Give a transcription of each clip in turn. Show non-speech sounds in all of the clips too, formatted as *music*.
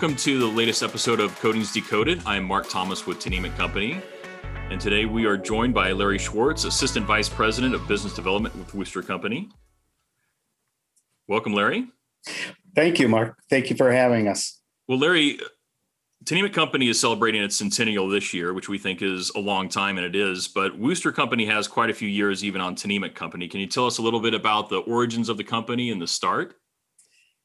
welcome to the latest episode of Coatings Decoded. I'm Mark Thomas with Tnemec Company. And today we are joined by Larry Schwartz, Assistant Vice President of Business Development with Wooster Company. Welcome, Larry. Thank you, Mark. Thank you for having us. Well, Larry, Tnemec Company is celebrating its centennial this year, which we think is a long time, and it is. But Wooster Company has quite a few years even on Tnemec Company. Can you tell us a little bit about the origins of the company and the start?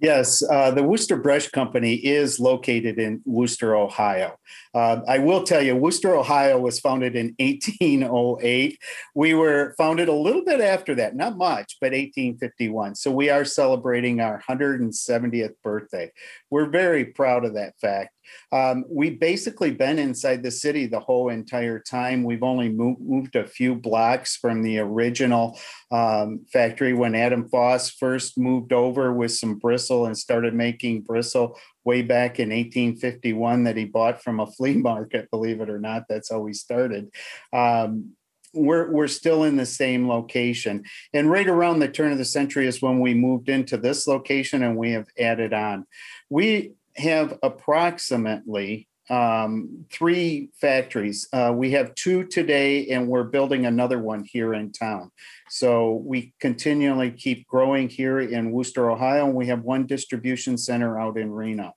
Yes, uh, the Wooster Brush Company is located in Wooster, Ohio. Uh, I will tell you, Wooster, Ohio was founded in 1808. We were founded a little bit after that, not much, but 1851. So we are celebrating our 170th birthday. We're very proud of that fact. Um, we've basically been inside the city the whole entire time. We've only moved, moved a few blocks from the original um, factory when Adam Foss first moved over with some bristle and started making bristle way back in 1851 that he bought from a flea *laughs* market, believe it or not. That's how we started. Um, we're we're still in the same location and right around the turn of the century is when we moved into this location and we have added on we have approximately um, three factories. Uh, we have two today, and we're building another one here in town. So we continually keep growing here in Wooster, Ohio, and we have one distribution center out in Reno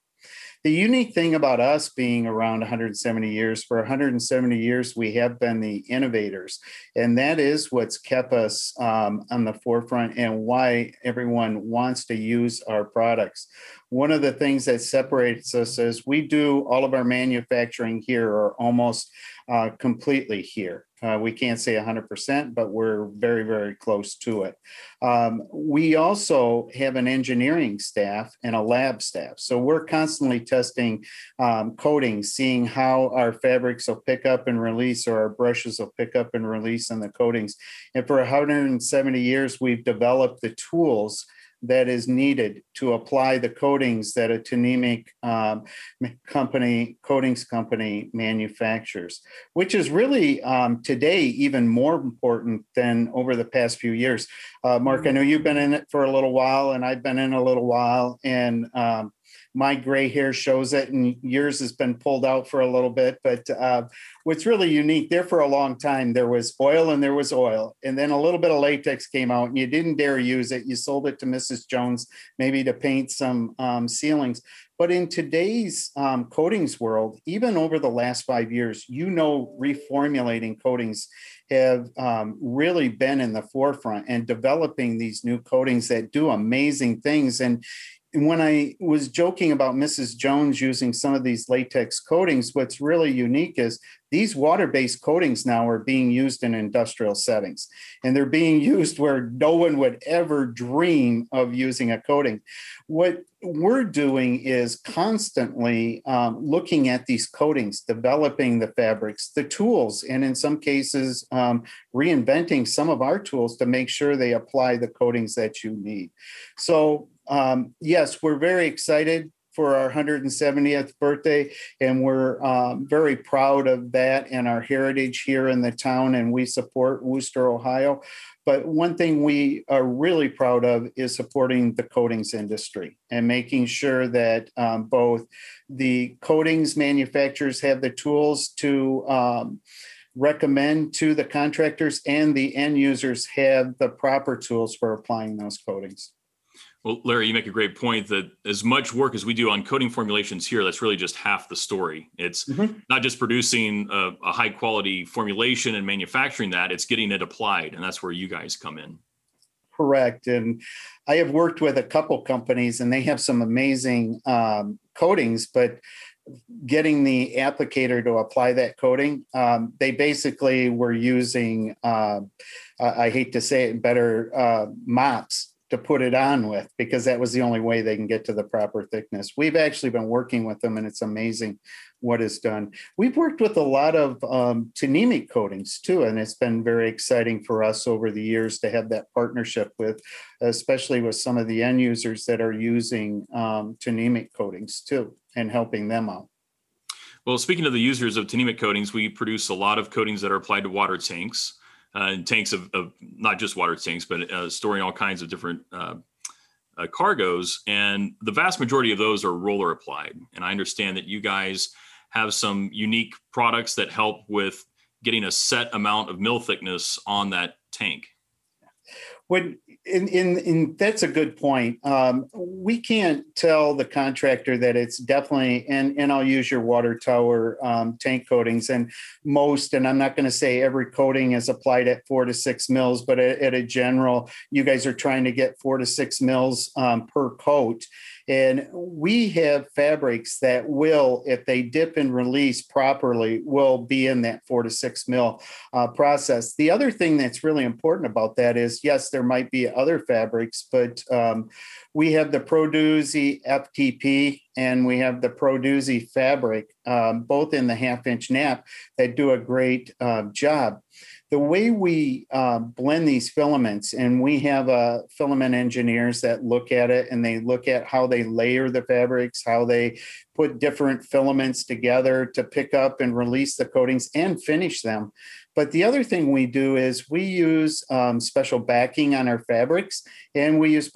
the unique thing about us being around 170 years, for 170 years, we have been the innovators. And that is what's kept us um, on the forefront and why everyone wants to use our products. One of the things that separates us is we do all of our manufacturing here or almost uh, completely here. Uh, we can't say 100%, but we're very, very close to it. Um, we also have an engineering staff and a lab staff. So we're constantly testing um, coatings, seeing how our fabrics will pick up and release, or our brushes will pick up and release in the coatings. And for 170 years, we've developed the tools that is needed to apply the coatings that a Tnemec um, company, coatings company manufactures, which is really um, today even more important than over the past few years. Uh, Mark, I know you've been in it for a little while, and I've been in a little while, and um, my gray hair shows it, and yours has been pulled out for a little bit. But uh, what's really unique there for a long time, there was oil and there was oil, and then a little bit of latex came out, and you didn't dare use it. You sold it to Mrs. Jones, maybe to paint some um, ceilings. But in today's um, coatings world, even over the last five years, you know, reformulating coatings have um, really been in the forefront and developing these new coatings that do amazing things. And when I was joking about Mrs. Jones using some of these latex coatings, what's really unique is these water based coatings now are being used in industrial settings, and they're being *laughs* used where no one would ever dream of using a coating. What we're doing is constantly um, looking at these coatings, developing the fabrics, the tools, and in some cases, um, reinventing some of our tools to make sure they apply the coatings that you need. So, um, yes, we're very excited for our 170th birthday, and we're um, very proud of that and our heritage here in the town. And we support Wooster, Ohio. But one thing we are really proud of is supporting the coatings industry and making sure that um, both the coatings manufacturers have the tools to. Um, recommend to the contractors and the end users have the proper tools for applying those coatings. Well, Larry, you make a great point that as much work as we do on coating formulations here, that's really just half the story. It's mm-hmm. not just producing a, a, high quality formulation and manufacturing that, it's getting it applied. And that's where you guys come in. Correct. And I have worked with a couple companies and they have some amazing um, coatings, but getting the applicator to apply that coating, um, they basically were using, uh, I hate to say it, better uh, mops to put it on with because that was the only way they can get to the proper thickness. We've actually been working with them and it's amazing what is done. We've worked with a lot of um, coatings too, and it's been very exciting for us over the years to have that partnership with, especially with some of the end users that are using um, coatings too and helping them out. Well, speaking of the users of Tnemec coatings, we produce a lot of coatings that are applied to water tanks uh, and tanks of, of, not just water tanks, but uh, storing all kinds of different uh, uh, cargoes, and the vast majority of those are roller applied. And I understand that you guys have some unique products that help with getting a set amount of mil thickness on that tank. When in, in, in that's a good point. Um, we can't tell the contractor that it's definitely, and, and I'll use your water tower um, tank coatings and most, and I'm not going to say every coating is applied at four to six mils, but at, at a general, you guys are trying to get four to six mils um, per coat. And we have fabrics that will, if they dip and release properly, will be in that four to six mil uh, process. The other thing that's really important about that is yes, there might be other fabrics, but um, we have the Pro/Doo-Z FTP and we have the Pro/Doo-Z fabric, um, both in the half inch nap, that do a great uh, job the way we uh, blend these filaments, and we have uh, filament engineers that look at it and they look at how they layer the fabrics, how they put different filaments together to pick up and release the coatings and finish them. But the other thing we do is we use um, special backing on our fabrics and we use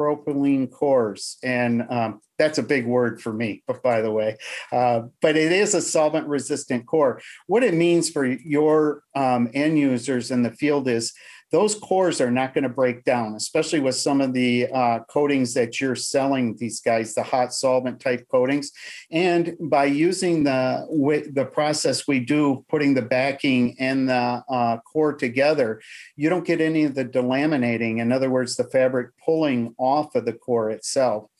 polypropylene cores. And um, that's a big word for me, but by the way, uh, but it is a solvent resistant core. What it means for your um, end users in the field is those cores are not going to break down, especially with some of the uh, coatings that you're selling these guys, the hot solvent type coatings. And by using the the process we do, putting the backing and the uh, core together, you don't get any of the delaminating. In other words, the fabric pulling off of the core itself.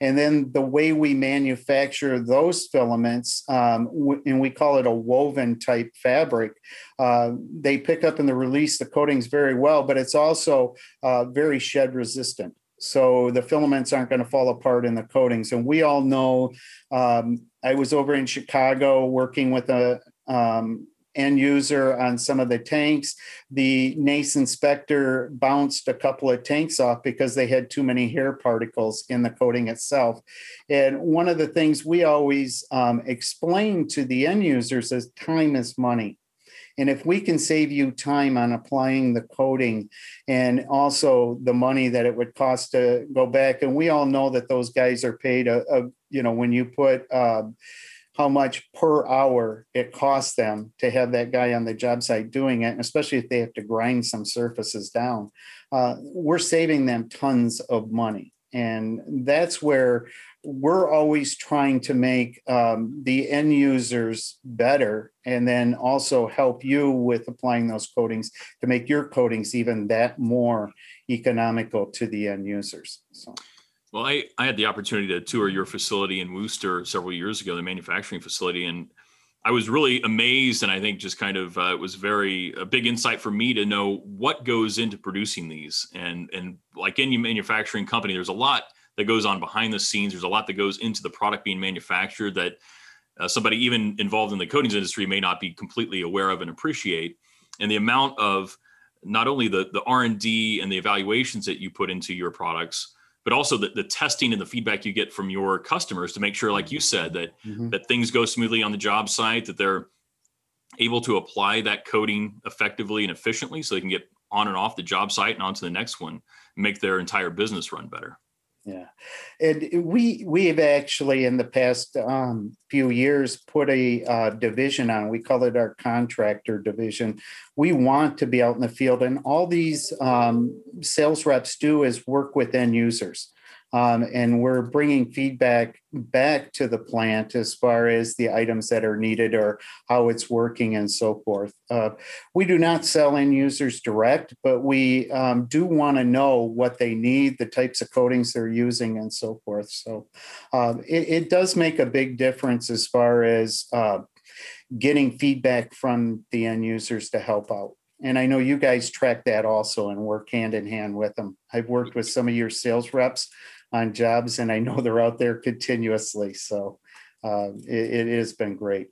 And then the way we manufacture those filaments, um, w- and we call it a woven type fabric, uh, they pick up and they release the coatings very well, but it's also uh, very shed resistant. So the filaments aren't going to fall apart in the coatings. And we all know um, I was over in Chicago working with a um, end user on some of the tanks. The NACE inspector bounced a couple of tanks off because they had too many hair particles in the coating itself. And one of the things we always um, explain to the end users is time is money. And if we can save you time on applying the coating and also the money that it would cost to go back, and we all know that those guys are paid a, a you know, when you put uh, how much per hour it costs them to have that guy on the job site doing it, especially if they have to grind some surfaces down. Uh, we're saving them tons of money. And that's where we're always trying to make um, the end users better and then also help you with applying those coatings to make your coatings even that more economical to the end users. So. Well, I, I had the opportunity to tour your facility in Wooster several years ago, the manufacturing facility, and I was really amazed. And I think just kind of uh, it was very a big insight for me to know what goes into producing these. And and like any manufacturing company, there's a lot that goes on behind the scenes. There's a lot that goes into the product being manufactured that uh, somebody even involved in the coatings industry may not be completely aware of and appreciate. And the amount of not only the the R and D and the evaluations that you put into your products but also the, the testing and the feedback you get from your customers to make sure like you said that mm-hmm. that things go smoothly on the job site that they're able to apply that coating effectively and efficiently so they can get on and off the job site and onto the next one make their entire business run better yeah. And we we have actually in the past um, few years put a uh, division on we call it our contractor division. We want to be out in the field and all these um, sales reps do is work with end users um, and we're bringing feedback back to the plant as far as the items that are needed or how it's working and so forth. Uh, we do not sell end users direct, but we um, do want to know what they need, the types of coatings they're using, and so forth. So uh, it, it, does make a big difference as far as uh, getting feedback from the end users to help out. And I know you guys track that also and work hand in hand with them. I've worked with some of your sales reps on jobs, and I know they're out there continuously. So uh, it, it has been great.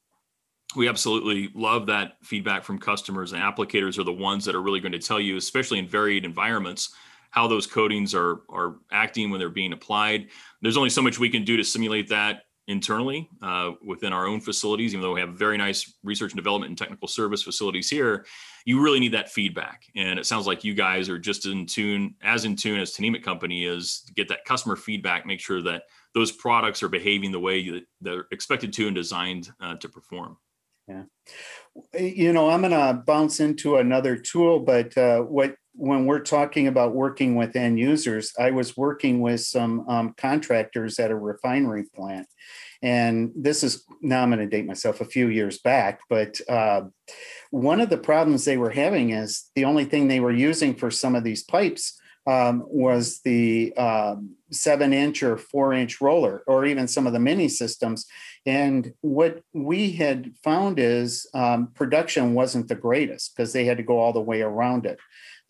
We absolutely love that feedback from customers and applicators are the ones that are really going to tell you, especially in varied environments, how those coatings are are acting when they're being applied. There's only so much we can do to simulate that internally uh, within our own facilities, even though we have very nice research and development and technical service facilities here, you really need that feedback. And it sounds like you guys are just in tune, as in tune as Tnemec Company is to get that customer feedback, make sure that those products are behaving the way that they're expected to and designed uh, to perform. Yeah. You know, I'm going to bounce into another tool, but uh, what when we're talking about working with end users, I was working with some um, contractors at a refinery plant. And this is now I'm going to date myself a few years back, but uh, one of the problems they were having is the only thing they were using for some of these pipes um, was the um, seven inch or four inch roller, or even some of the mini systems. And what we had found is um, production wasn't the greatest because they had to go all the way around it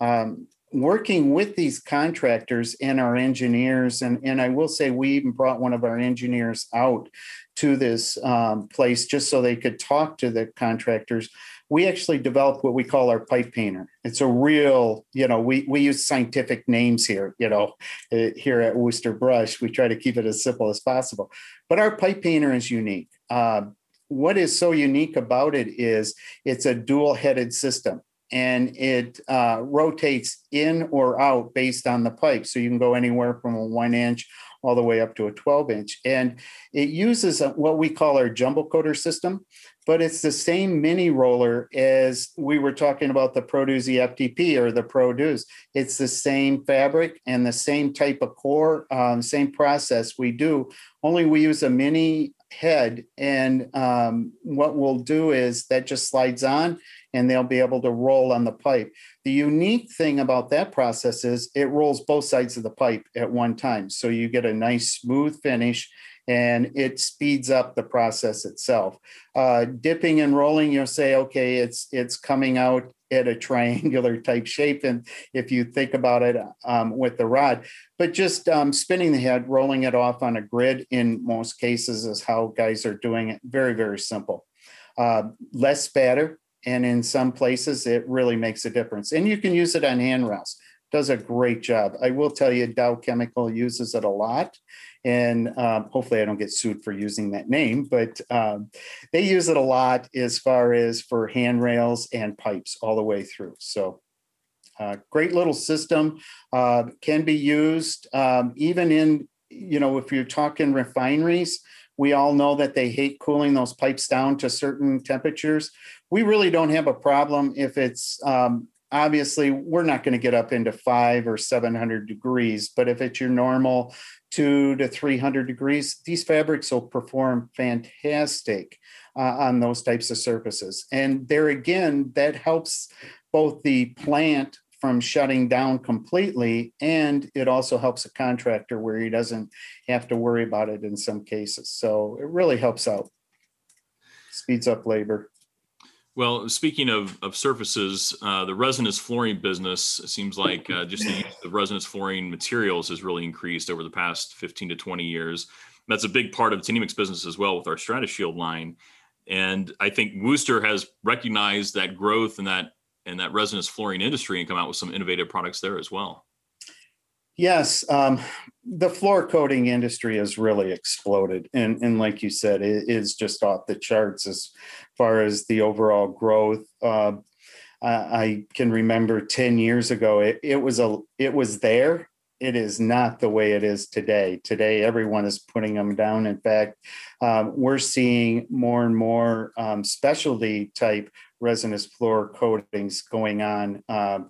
um, working with these contractors and our engineers, and, and I will say we even brought one of our engineers out to this um, place just so they could talk to the contractors. We actually developed what we call our pipe painter. It's a real, you know, we, we use scientific names here, you know, uh, here at Wooster Brush. We try to keep it as simple as possible. But our pipe painter is unique. Uh, what is so unique about it is it's a dual headed system and it uh, rotates in or out based on the pipe. So you can go anywhere from a one inch all the way up to a 12 inch. And it uses what we call our Jumbo-Koter system, but it's the same mini roller as we were talking about the Pro/Doo-Z FTP or the Pro/Doo-Z. It's the same fabric and the same type of core, um, same process we do, only we use a mini head. And um, what we'll do is that just slides on and they'll be able to roll on the pipe. The unique thing about that process is it rolls both sides of the pipe at one time. So you get a nice smooth finish and it speeds up the process itself. Uh, dipping and rolling, you'll say, okay, it's it's coming out at a triangular type shape, and if you think about it um, with the rod, but just um, spinning the head, rolling it off on a grid in most cases is how guys are doing it. Very very simple. Uh, less spatter, and in some places it really makes a difference and you can use it on handrails does a great job. I will tell you dow chemical uses it a lot and um, hopefully i don't get sued for using that name but um, they use it a lot as far as for handrails and pipes all the way through. So uh, great little system uh, can be used um, even in you know if you're talking refineries we all know that they hate cooling those pipes down to certain temperatures. We really don't have a problem if it's um, obviously we're not going to get up into five or 700 degrees, but if it's your normal two to 300 degrees, these fabrics will perform fantastic uh, on those types of surfaces. And there again, that helps both the plant from shutting down completely and it also helps a contractor where he doesn't have to worry about it in some cases. So it really helps out, speeds up labor. Well, speaking of, of surfaces, uh, the resinous flooring business seems like uh, just the of resinous flooring materials has really increased over the past 15 to 20 years. That's a big part of Tnemec's business as well with our StrataShield line. And I think Wooster has recognized that growth in that in that resinous flooring industry and come out with some innovative products there as well. Yes, um, the floor coating industry has really exploded, and and like you said, it is just off the charts as far as the overall growth. Uh, I can remember ten years ago, it, it was a it was there. It is not the way it is today. Today, everyone is putting them down. In fact, um, we're seeing more and more um, specialty type resinous floor coatings going on. Um,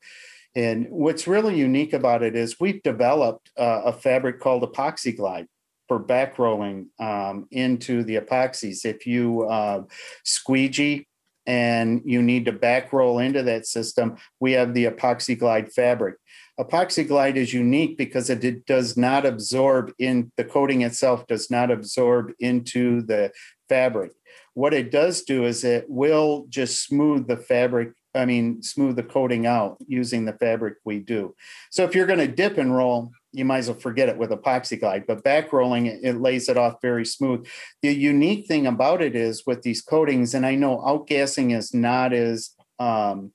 and what's really unique about it is we've developed uh, a fabric called epoxy glide for back rolling um, into the epoxies. If you uh, squeegee and you need to back roll into that system, we have the epoxy glide fabric. Epoxy glide is unique because it, it does not absorb in the coating itself does not absorb into the fabric. What it does do is it will just smooth the fabric I mean, smooth the coating out using the fabric we do. So if you're going to dip and roll, you might as well forget it with epoxy glide. But back rolling, it, lays it off very smooth. The unique thing about it is with these coatings, and I know outgassing is not as um,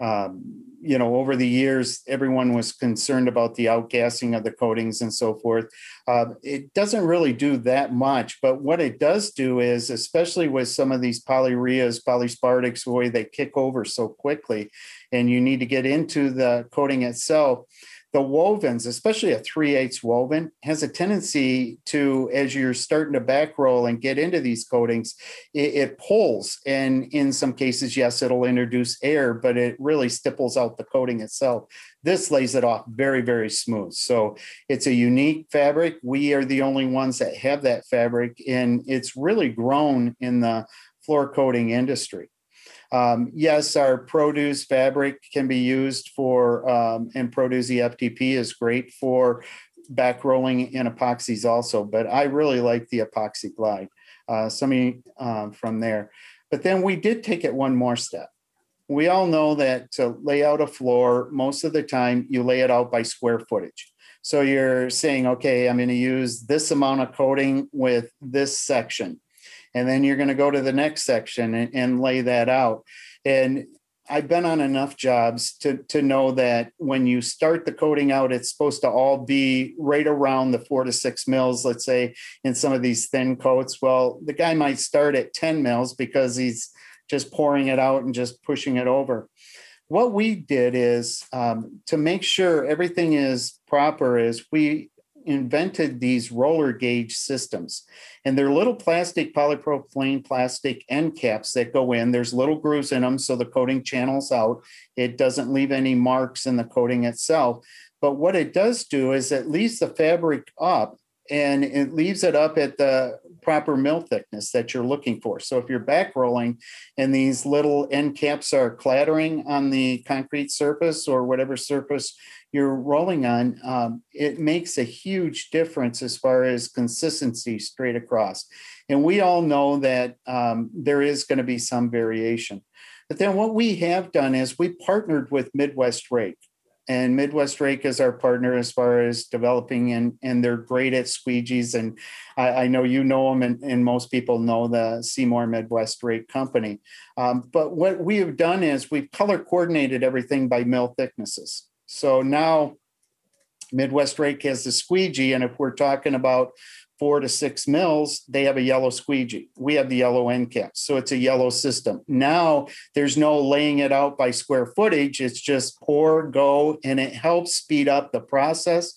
um, you know, over the years, everyone was concerned about the outgassing of the coatings and so forth. Uh, it doesn't really do that much, but what it does do is, especially with some of these polyureas, polyaspartics, the way they kick over so quickly, and you need to get into the coating itself the wovens, especially a 3 8 woven, has a tendency to, as you're starting to back roll and get into these coatings, it, it, pulls. And in some cases, yes, it'll introduce air, but it really stipples out the coating itself. This lays it off very, very smooth. So it's a unique fabric. We are the only ones that have that fabric, and it's really grown in the floor coating industry. Um, yes, our Pro/Doo-Z fabric can be used for, um, and Pro/Doo-Z FTP is great for back rolling in epoxies also, but I really like the epoxy glide. Uh, somebody uh, from there. But then we did take it one more step. We all know that to lay out a floor, most of the time you lay it out by square footage. So you're saying, okay, I'm going to use this amount of coating with this section and then you're going to go to the next section and, and lay that out and I've been on enough jobs to to know that when you start the coating out, it's supposed to all be right around the four to six mils, let's say, in some of these thin coats. Well, the guy might start at 10 mils because he's just pouring it out and just pushing it over. What we did is um, to make sure everything is proper is we invented these roller gauge systems. And they're little plastic polypropylene plastic end caps that go in. There's little grooves in them so the coating channels out. It doesn't leave any marks in the coating itself. But what it does do is it leaves the fabric up and it leaves it up at the proper mil thickness that you're looking for. So if you're back rolling and these little end caps are clattering on the concrete surface or whatever surface you're rolling on, um, it makes a huge difference as far as consistency straight across. And we all know that um, there is going to be some variation. But then what we have done is we partnered with Midwest Rake. And Midwest Rake is our partner as far as developing, and, and they're great at squeegees. And I, I know you know them, and, and, most people know the Seymour Midwest Rake company. Um, but what we have done is we've color coordinated everything by mil thicknesses. So now Midwest Rake has the squeegee, and if we're talking about four to six mils, they have a yellow squeegee. We have the yellow end caps. So it's a yellow system. Now there's no laying it out by square footage. It's just pour, go, and it helps speed up the process.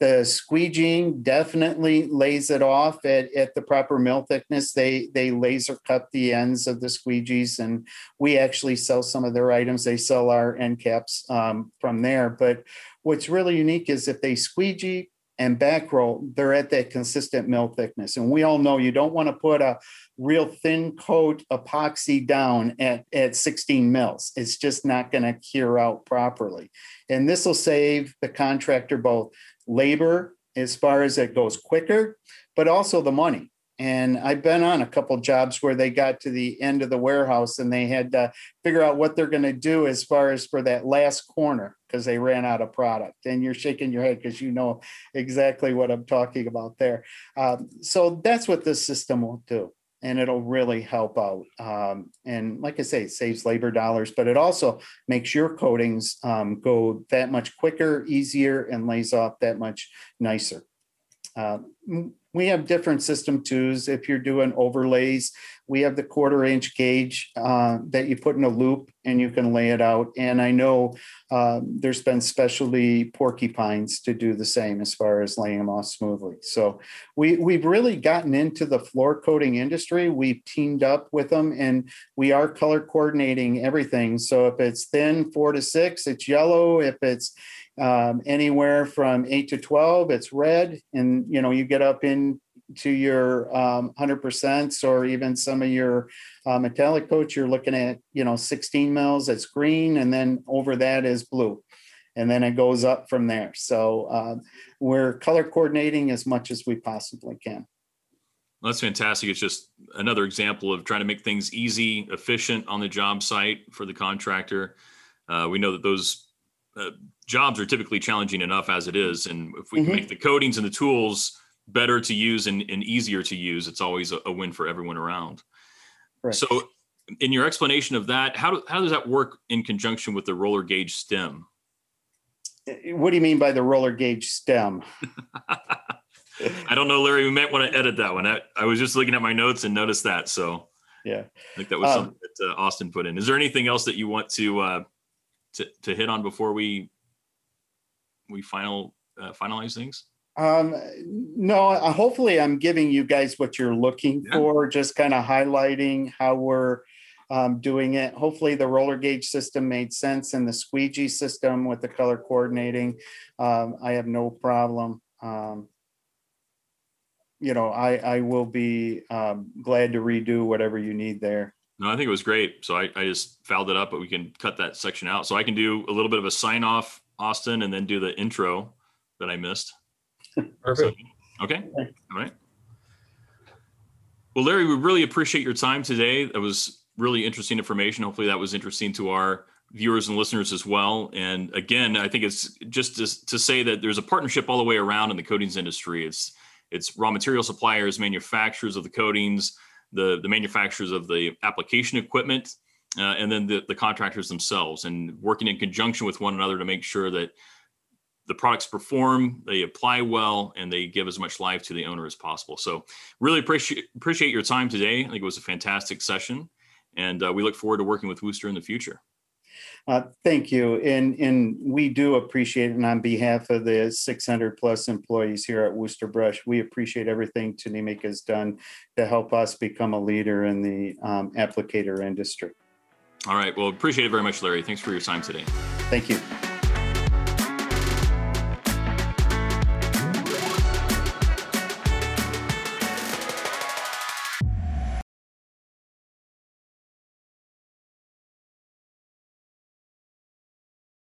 The squeegeeing definitely lays it off at, at the proper mil thickness. They they laser cut the ends of the squeegees, and we actually sell some of their items. They sell our end caps um, from there. But what's really unique is if they squeegee and back roll, they're at that consistent mil thickness. And we all know you don't want to put a real thin coat epoxy down at, at 16 mils. It's just not going to cure out properly. And this will save the contractor both labor as far as it goes quicker, but also the money. And I've been on a couple jobs where they got to the end of the warehouse and they had to figure out what they're going to do as far as for that last corner because they ran out of product. And you're shaking your head because you know exactly what I'm talking about there. Um, so that's what this system will do and it'll really help out. Um, and like I say, it saves labor dollars, but it also makes your coatings um, go that much quicker, easier, and lays off that much nicer. Uh, we have different system twos. If you're doing overlays, we have the quarter inch gauge uh, that you put in a loop and you can lay it out. And I know uh, there's been specialty porcupines to do the same as far as laying them off smoothly. So we, we've really gotten into the floor coating industry. We've teamed up with them and we are color coordinating everything. So if it's thin four to six, it's yellow. If it's um, anywhere from eight to 12, it's red. And, you know, you get up into your um, 100% or even some of your uh, metallic coats, you're looking at, you know, 16 mils, it's green. And then over that is blue. And then it goes up from there. So uh, we're color coordinating as much as we possibly can. That's fantastic. It's just another example of trying to make things easy, efficient on the job site for the contractor. Uh, we know that those uh, jobs are typically challenging enough as it is. And if we mm-hmm. can make the coatings and the tools better to use and, and easier to use, it's always a, a win for everyone around. Right. So in your explanation of that, how, do, how does that work in conjunction with the roller gauge stem? What do you mean by the roller gauge stem? *laughs* I don't know, Larry. We might want to edit that one. I, I, was just looking at my notes and noticed that. So yeah, I think that was um, something that uh, Austin put in. Is there anything else that you want to uh, to, to hit on before we we final uh, finalize things? Um, no, hopefully I'm giving you guys what you're looking yeah. for, just kind of highlighting how we're um, doing it. Hopefully the roller gauge system made sense and the squeegee system with the color coordinating. Um, I have no problem. Um, you know, I, I will be um, glad to redo whatever you need there. No, I think it was great. So I, I just fouled it up, but we can cut that section out. So I can do a little bit of a sign off, Austin, and then do the intro that I missed. Perfect. So, okay. All right. Well, Larry, we really appreciate your time today. That was really interesting information. Hopefully, that was interesting to our viewers and listeners as well. And again, I think it's just to, to say that there's a partnership all the way around in the coatings industry. It's it's raw material suppliers, manufacturers of the coatings, the the manufacturers of the application equipment, uh, and then the, the contractors themselves, and working in conjunction with one another to make sure that the products perform, they apply well, and they give as much life to the owner as possible. So, really appreciate appreciate your time today. I think it was a fantastic session, and uh, we look forward to working with Wooster in the future. Uh, thank you, and and we do appreciate, and on behalf of the 600 plus employees here at Wooster Brush, we appreciate everything Tnemec has done to help us become a leader in the um, applicator industry. All right. Well, appreciate it very much, Larry. Thanks for your time today. Thank you.